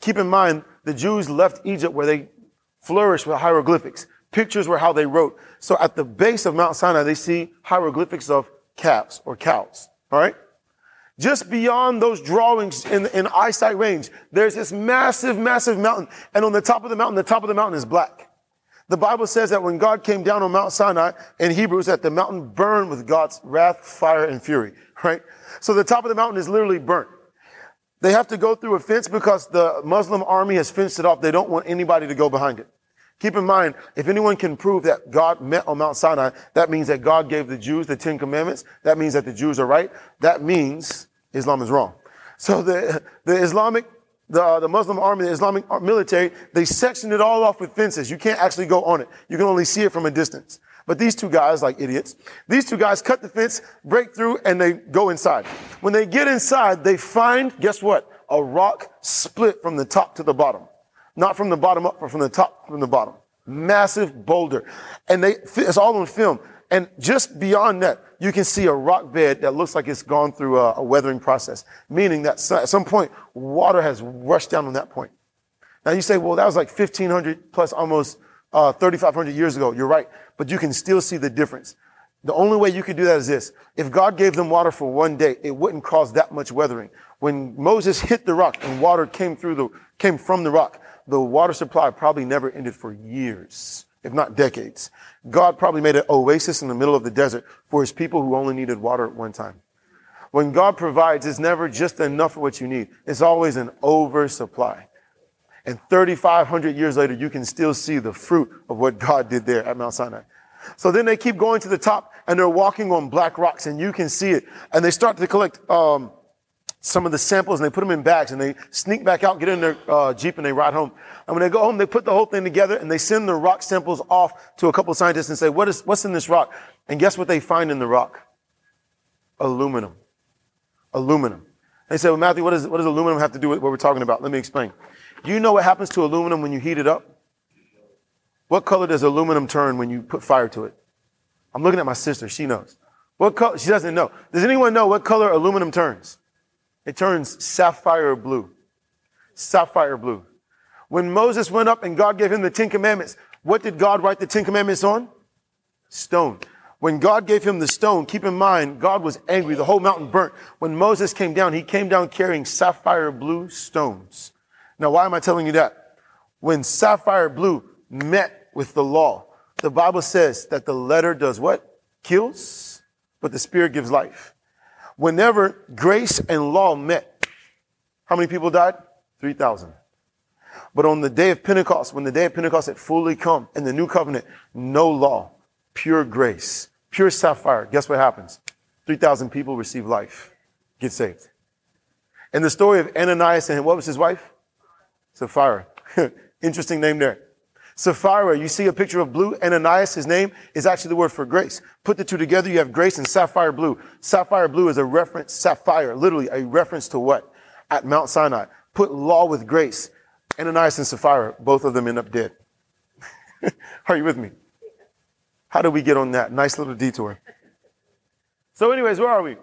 Keep in mind, the Jews left Egypt where they flourished with hieroglyphics. Pictures were how they wrote. So at the base of Mount Sinai, they see hieroglyphics of calves or cows. All right? Just beyond those drawings in, in eyesight range, there's this massive, massive mountain. And on the top of the mountain, the top of the mountain is black. The Bible says that when God came down on Mount Sinai in Hebrews, that the mountain burned with God's wrath, fire, and fury, right? So the top of the mountain is literally burnt. They have to go through a fence because the Muslim army has fenced it off. They don't want anybody to go behind it. Keep in mind, if anyone can prove that God met on Mount Sinai, that means that God gave the Jews the Ten Commandments. That means that the Jews are right. That means Islam is wrong. So the, the Islamic the, uh, the Muslim army, the Islamic military, they sectioned it all off with fences. You can't actually go on it. You can only see it from a distance. But these two guys, like idiots, these two guys cut the fence, break through, and they go inside. When they get inside, they find, guess what? A rock split from the top to the bottom. Not from the bottom up, but from the top from the bottom. Massive boulder. And they, it's all on film. And just beyond that, you can see a rock bed that looks like it's gone through a, a weathering process, meaning that at some point, water has rushed down on that point. Now you say, well, that was like 1500 plus almost uh, 3500 years ago. You're right. But you can still see the difference. The only way you could do that is this. If God gave them water for one day, it wouldn't cause that much weathering. When Moses hit the rock and water came through the, came from the rock, the water supply probably never ended for years if not decades. God probably made an oasis in the middle of the desert for his people who only needed water at one time. When God provides, it's never just enough for what you need. It's always an oversupply. And 3,500 years later, you can still see the fruit of what God did there at Mount Sinai. So then they keep going to the top and they're walking on black rocks and you can see it. And they start to collect, um, some of the samples and they put them in bags and they sneak back out, get in their uh, Jeep and they ride home. And when they go home, they put the whole thing together and they send the rock samples off to a couple of scientists and say, what is, what's in this rock? And guess what they find in the rock? Aluminum. Aluminum. They say, well, Matthew, what, is, what does aluminum have to do with what we're talking about? Let me explain. Do you know what happens to aluminum when you heat it up? What color does aluminum turn when you put fire to it? I'm looking at my sister. She knows. What color? She doesn't know. Does anyone know what color aluminum turns? It turns sapphire blue. Sapphire blue. When Moses went up and God gave him the Ten Commandments, what did God write the Ten Commandments on? Stone. When God gave him the stone, keep in mind, God was angry. The whole mountain burnt. When Moses came down, he came down carrying sapphire blue stones. Now, why am I telling you that? When sapphire blue met with the law, the Bible says that the letter does what? Kills, but the spirit gives life. Whenever grace and law met, how many people died? 3,000. But on the day of Pentecost, when the day of Pentecost had fully come in the new covenant, no law, pure grace, pure sapphire, guess what happens? 3,000 people receive life, get saved. And the story of Ananias and what was his wife? Sapphira. Interesting name there. Sapphira, you see a picture of blue. Ananias, his name is actually the word for grace. Put the two together, you have grace and sapphire blue. Sapphire blue is a reference, sapphire, literally a reference to what? At Mount Sinai. Put law with grace. Ananias and Sapphira, both of them end up dead. Are you with me? How did we get on that? Nice little detour. So, anyways, where are we?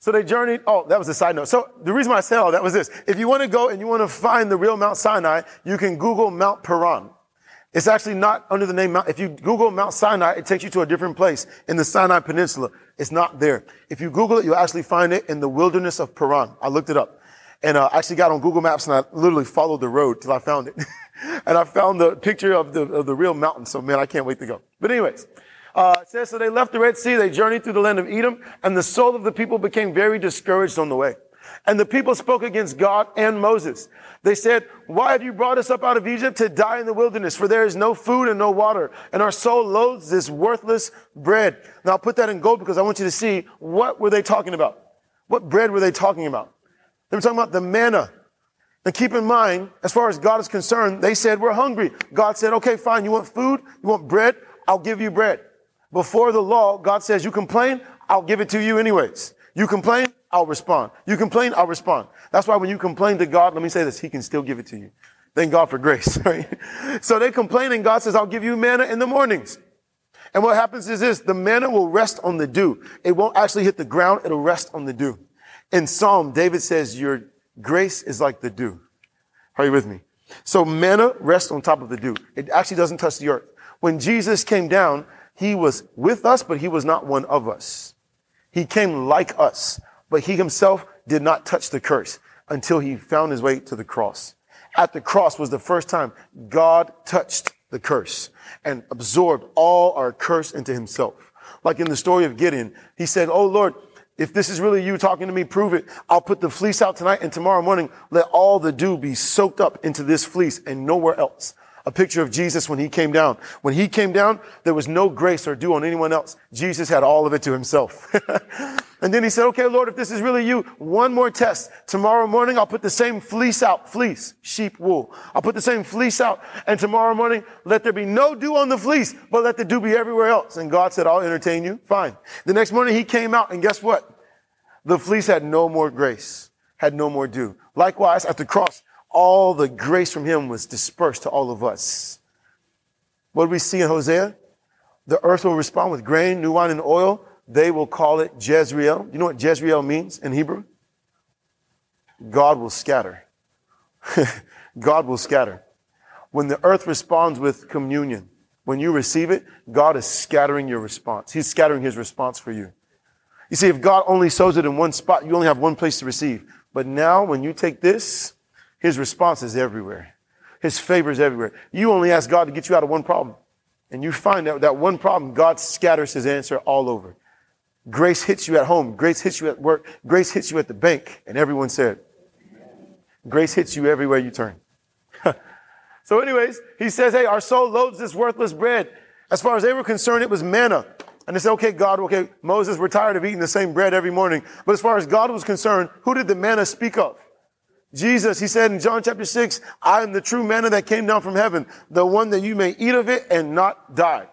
So they journeyed. Oh, that was a side note. So the reason why I said all that was this. If you want to go and you want to find the real Mount Sinai, you can Google Mount Paran. It's actually not under the name Mount. If you Google Mount Sinai, it takes you to a different place in the Sinai Peninsula. It's not there. If you Google it, you'll actually find it in the wilderness of Paran. I looked it up. And uh, I actually got on Google Maps and I literally followed the road till I found it. and I found the picture of the, of the real mountain. So man, I can't wait to go. But anyways, uh, it says, so they left the Red Sea, they journeyed through the land of Edom, and the soul of the people became very discouraged on the way. And the people spoke against God and Moses. They said, why have you brought us up out of Egypt to die in the wilderness? For there is no food and no water, and our soul loathes this worthless bread. Now I'll put that in gold because I want you to see what were they talking about? What bread were they talking about? They were talking about the manna. And keep in mind, as far as God is concerned, they said, we're hungry. God said, okay, fine. You want food? You want bread? I'll give you bread. Before the law, God says, you complain? I'll give it to you anyways. You complain? I'll respond. You complain? I'll respond. That's why when you complain to God, let me say this, He can still give it to you. Thank God for grace, right? So they complain and God says, I'll give you manna in the mornings. And what happens is this, the manna will rest on the dew. It won't actually hit the ground. It'll rest on the dew. In Psalm, David says, your grace is like the dew. Are you with me? So manna rests on top of the dew. It actually doesn't touch the earth. When Jesus came down, he was with us, but he was not one of us. He came like us, but he himself did not touch the curse until he found his way to the cross. At the cross was the first time God touched the curse and absorbed all our curse into himself. Like in the story of Gideon, he said, Oh Lord, if this is really you talking to me, prove it. I'll put the fleece out tonight and tomorrow morning, let all the dew be soaked up into this fleece and nowhere else. A picture of Jesus when he came down. When he came down, there was no grace or dew on anyone else. Jesus had all of it to himself. and then he said, okay, Lord, if this is really you, one more test. Tomorrow morning, I'll put the same fleece out. Fleece, sheep, wool. I'll put the same fleece out. And tomorrow morning, let there be no dew on the fleece, but let the dew be everywhere else. And God said, I'll entertain you. Fine. The next morning, he came out and guess what? The fleece had no more grace, had no more dew. Likewise, at the cross, all the grace from him was dispersed to all of us. What do we see in Hosea? The earth will respond with grain, new wine, and oil. They will call it Jezreel. You know what Jezreel means in Hebrew? God will scatter. God will scatter. When the earth responds with communion, when you receive it, God is scattering your response. He's scattering his response for you. You see, if God only sows it in one spot, you only have one place to receive. But now, when you take this, his response is everywhere. His favor is everywhere. You only ask God to get you out of one problem. And you find out that one problem, God scatters his answer all over. Grace hits you at home. Grace hits you at work. Grace hits you at the bank. And everyone said, grace hits you everywhere you turn. so anyways, he says, hey, our soul loads this worthless bread. As far as they were concerned, it was manna. And they said, okay, God, okay, Moses, we're tired of eating the same bread every morning. But as far as God was concerned, who did the manna speak of? Jesus, he said in John chapter 6, I am the true manna that came down from heaven, the one that you may eat of it and not die.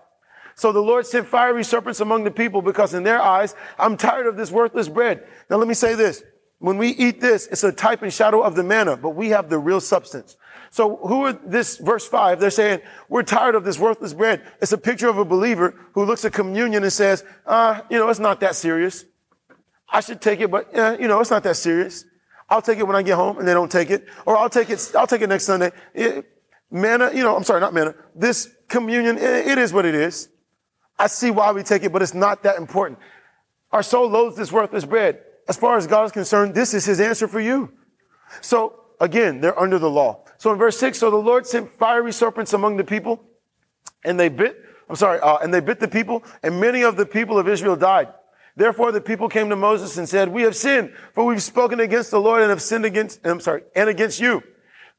So the Lord sent fiery serpents among the people because in their eyes, I'm tired of this worthless bread. Now let me say this. When we eat this, it's a type and shadow of the manna, but we have the real substance. So who are this verse five? They're saying, we're tired of this worthless bread. It's a picture of a believer who looks at communion and says, uh, you know, it's not that serious. I should take it, but, uh, you know, it's not that serious. I'll take it when I get home and they don't take it. Or I'll take it, I'll take it next Sunday. It, manna, you know, I'm sorry, not manna. This communion, it, it is what it is. I see why we take it, but it's not that important. Our soul loathes this worthless bread. As far as God is concerned, this is his answer for you. So again, they're under the law. So in verse six, so the Lord sent fiery serpents among the people and they bit, I'm sorry, uh, and they bit the people and many of the people of Israel died. Therefore the people came to Moses and said, we have sinned for we've spoken against the Lord and have sinned against, I'm sorry, and against you.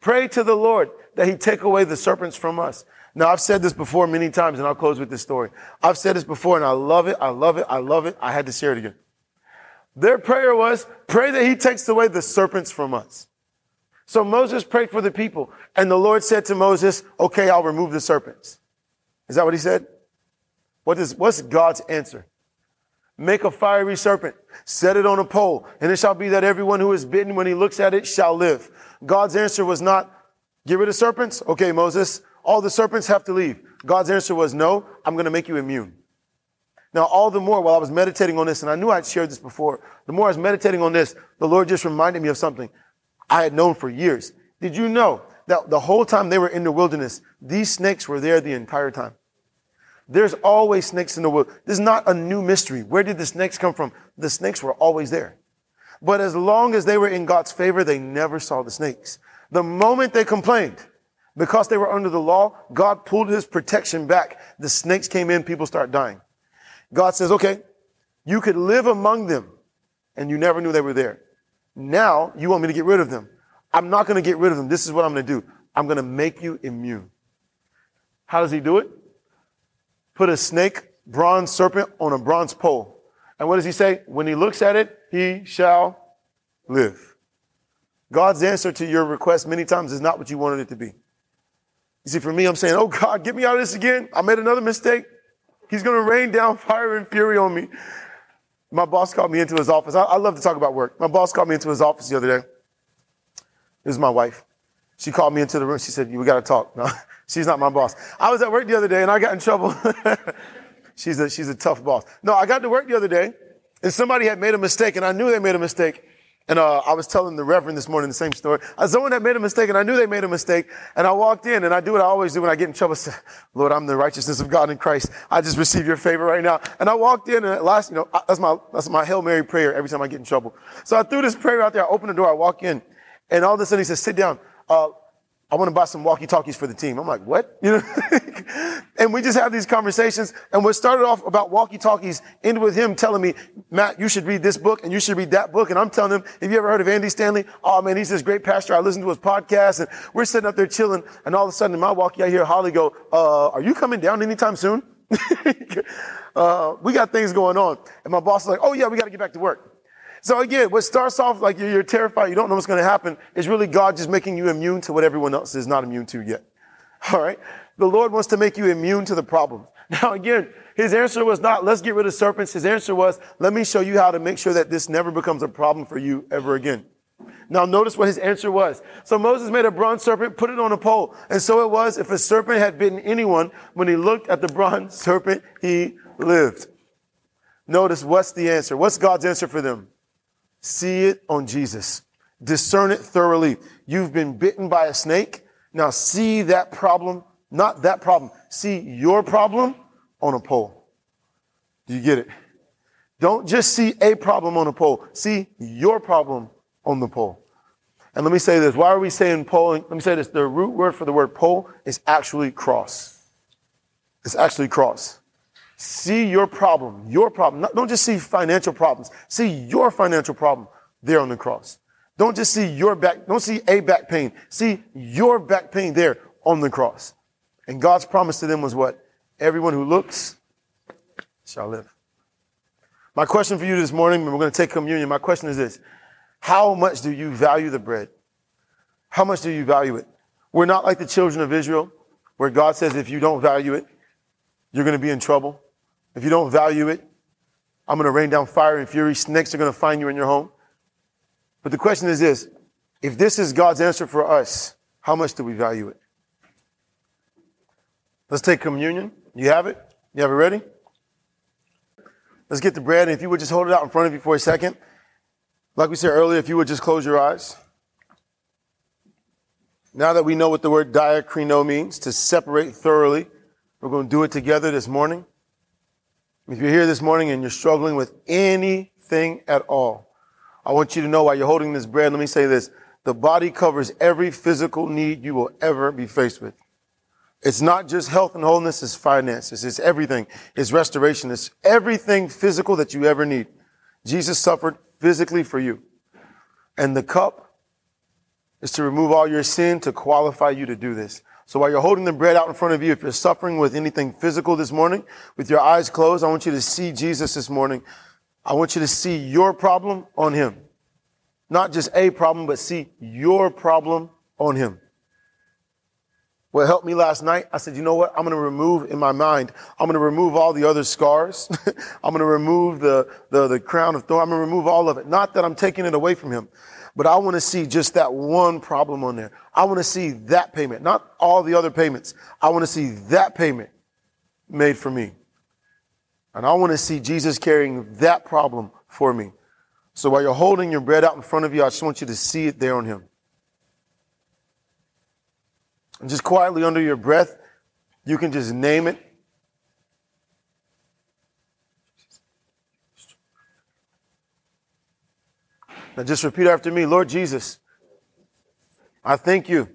Pray to the Lord that he take away the serpents from us. Now I've said this before many times and I'll close with this story. I've said this before and I love it. I love it. I love it. I had to share it again. Their prayer was, pray that he takes away the serpents from us. So Moses prayed for the people and the Lord said to Moses, okay, I'll remove the serpents. Is that what he said? What is, what's God's answer? Make a fiery serpent, set it on a pole, and it shall be that everyone who is bitten when he looks at it shall live. God's answer was not, get rid of serpents. Okay, Moses, all the serpents have to leave. God's answer was, no, I'm going to make you immune. Now, all the more while I was meditating on this, and I knew I'd shared this before, the more I was meditating on this, the Lord just reminded me of something I had known for years. Did you know that the whole time they were in the wilderness, these snakes were there the entire time? There's always snakes in the wilderness. This is not a new mystery. Where did the snakes come from? The snakes were always there. But as long as they were in God's favor, they never saw the snakes. The moment they complained, because they were under the law, God pulled his protection back. The snakes came in, people start dying. God says, okay, you could live among them and you never knew they were there. Now you want me to get rid of them. I'm not going to get rid of them. This is what I'm going to do. I'm going to make you immune. How does he do it? Put a snake, bronze serpent on a bronze pole. And what does he say? When he looks at it, he shall live. God's answer to your request many times is not what you wanted it to be. You see, for me, I'm saying, oh God, get me out of this again. I made another mistake. He's going to rain down fire and fury on me. My boss called me into his office. I, I, love to talk about work. My boss called me into his office the other day. It was my wife. She called me into the room. She said, you, we got to talk. No, she's not my boss. I was at work the other day and I got in trouble. she's a, she's a tough boss. No, I got to work the other day and somebody had made a mistake and I knew they made a mistake. And uh, I was telling the Reverend this morning the same story. Uh, someone had made a mistake, and I knew they made a mistake. And I walked in, and I do what I always do when I get in trouble. I said, Lord, I'm the righteousness of God in Christ. I just receive your favor right now. And I walked in, and last, you know, that's my that's my Hail Mary prayer every time I get in trouble. So I threw this prayer out there. I opened the door. I walk in, and all of a sudden he says, "Sit down." Uh, I want to buy some walkie-talkies for the team. I'm like, what? You know? and we just have these conversations. And what started off about walkie-talkies ended with him telling me, Matt, you should read this book and you should read that book. And I'm telling him, have you ever heard of Andy Stanley? Oh man, he's this great pastor. I listen to his podcast and we're sitting up there chilling. And all of a sudden in my walkie, I hear Holly go, uh, are you coming down anytime soon? uh, we got things going on. And my boss is like, oh yeah, we got to get back to work. So again, what starts off like you're, you're terrified, you don't know what's going to happen, is really God just making you immune to what everyone else is not immune to yet. All right. The Lord wants to make you immune to the problem. Now again, his answer was not, let's get rid of serpents. His answer was, let me show you how to make sure that this never becomes a problem for you ever again. Now notice what his answer was. So Moses made a bronze serpent, put it on a pole. And so it was, if a serpent had bitten anyone, when he looked at the bronze serpent, he lived. Notice what's the answer? What's God's answer for them? See it on Jesus. Discern it thoroughly. You've been bitten by a snake. Now see that problem, not that problem. See your problem on a pole. Do you get it? Don't just see a problem on a pole. See your problem on the pole. And let me say this. Why are we saying pole? Let me say this. The root word for the word pole is actually cross. It's actually cross. See your problem, your problem. Don't just see financial problems. See your financial problem there on the cross. Don't just see your back, don't see a back pain. See your back pain there on the cross. And God's promise to them was what? Everyone who looks shall live. My question for you this morning, we're going to take communion. My question is this. How much do you value the bread? How much do you value it? We're not like the children of Israel, where God says if you don't value it, you're going to be in trouble. If you don't value it, I'm going to rain down fire and fury. Snakes are going to find you in your home. But the question is this. If this is God's answer for us, how much do we value it? Let's take communion. You have it? You have it ready? Let's get the bread. And if you would just hold it out in front of you for a second. Like we said earlier, if you would just close your eyes. Now that we know what the word diakrino means, to separate thoroughly, we're going to do it together this morning. If you're here this morning and you're struggling with anything at all, I want you to know while you're holding this bread, let me say this. The body covers every physical need you will ever be faced with. It's not just health and wholeness, it's finances, it's everything. It's restoration, it's everything physical that you ever need. Jesus suffered physically for you. And the cup is to remove all your sin to qualify you to do this. So while you're holding the bread out in front of you, if you're suffering with anything physical this morning, with your eyes closed, I want you to see Jesus this morning. I want you to see your problem on him. Not just a problem, but see your problem on him. What helped me last night, I said, you know what? I'm going to remove in my mind, I'm going to remove all the other scars. I'm going to remove the, the, the crown of thorn. I'm going to remove all of it. Not that I'm taking it away from him, but I want to see just that one problem on there. I want to see that payment, not all the other payments. I want to see that payment made for me. And I want to see Jesus carrying that problem for me. So while you're holding your bread out in front of you, I just want you to see it there on him. And just quietly under your breath, you can just name it. Now just repeat after me Lord Jesus, I thank you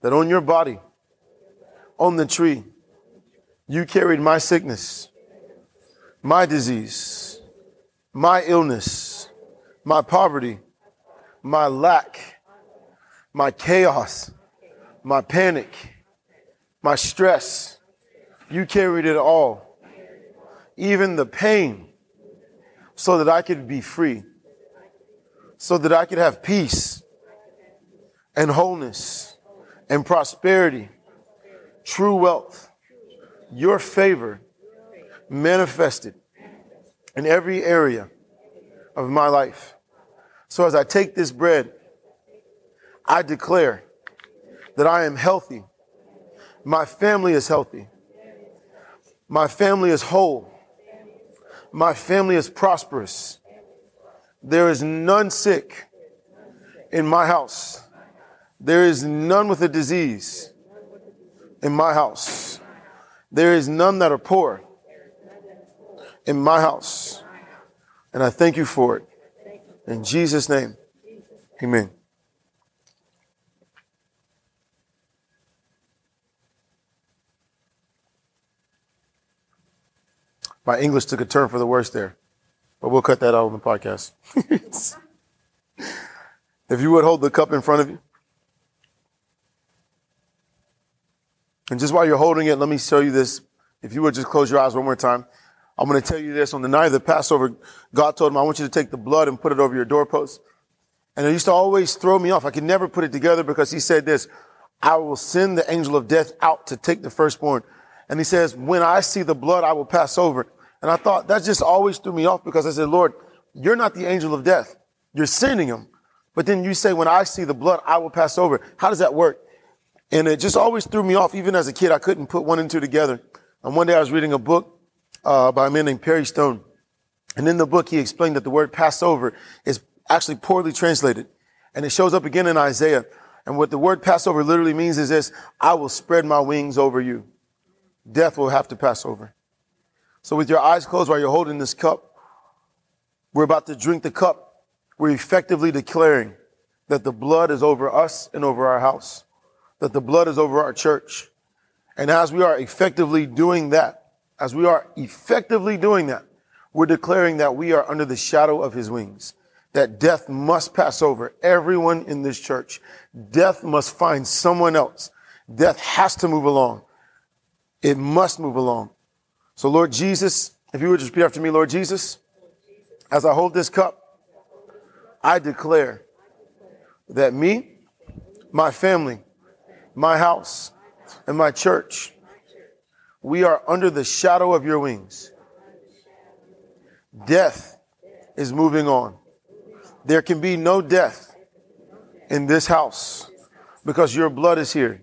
that on your body, on the tree, you carried my sickness, my disease, my illness, my poverty, my lack, my chaos my panic, my stress. You carried it all, even the pain, so that I could be free, so that I could have peace and wholeness and prosperity, true wealth, your favor manifested in every area of my life. So as I take this bread, I declare that I am healthy. My family is healthy. My family is whole. My family is prosperous. There is none sick in my house. There is none with a disease in my house. There is none that are poor in my house. And I thank you for it. In Jesus' name, amen. My English took a turn for the worse there, but we'll cut that out on the podcast. if you would hold the cup in front of you. And just while you're holding it, let me show you this. If you would just close your eyes one more time. I'm going to tell you this. On the night of the Passover, God told him, I want you to take the blood and put it over your doorpost. And it used to always throw me off. I could never put it together because he said this, I will send the angel of death out to take the firstborn. And he says, when I see the blood, I will pass over. And I thought that just always threw me off because I said, Lord, you're not the angel of death. You're sending him. But then you say, when I see the blood, I will pass over. How does that work? And it just always threw me off. Even as a kid, I couldn't put one and two together. And one day I was reading a book uh, by a man named Perry Stone. And in the book, he explained that the word Passover is actually poorly translated. And it shows up again in Isaiah. And what the word Passover literally means is this, I will spread my wings over you. Death will have to pass over. So with your eyes closed while you're holding this cup, we're about to drink the cup. We're effectively declaring that the blood is over us and over our house, that the blood is over our church. And as we are effectively doing that, as we are effectively doing that, we're declaring that we are under the shadow of his wings, that death must pass over everyone in this church. Death must find someone else. Death has to move along. It must move along. So, Lord Jesus, if you would just repeat after me, Lord Jesus, as I hold this cup, I declare that me, my family, my house, and my church, we are under the shadow of your wings. Death is moving on. There can be no death in this house because your blood is here.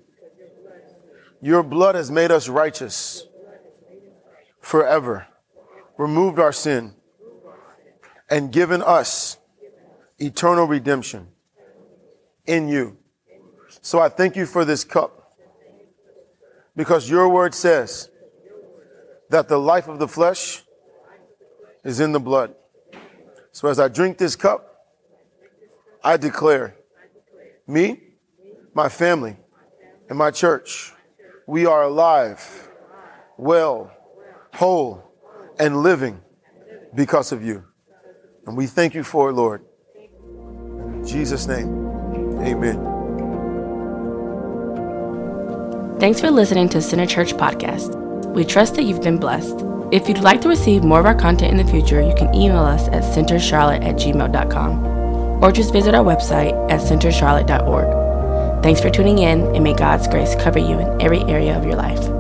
Your blood has made us righteous forever, removed our sin, and given us eternal redemption in you. So I thank you for this cup because your word says that the life of the flesh is in the blood. So as I drink this cup, I declare Me, my family, and my church, we are alive, well, whole, and living because of you. And we thank you for it, Lord. In Jesus' name, amen. Thanks for listening to Center Church Podcast. We trust that you've been blessed. If you'd like to receive more of our content in the future, you can email us at centercharlotte at gmail.com or just visit our website at centercharlotte.org. Thanks for tuning in, and may God's grace cover you in every area of your life.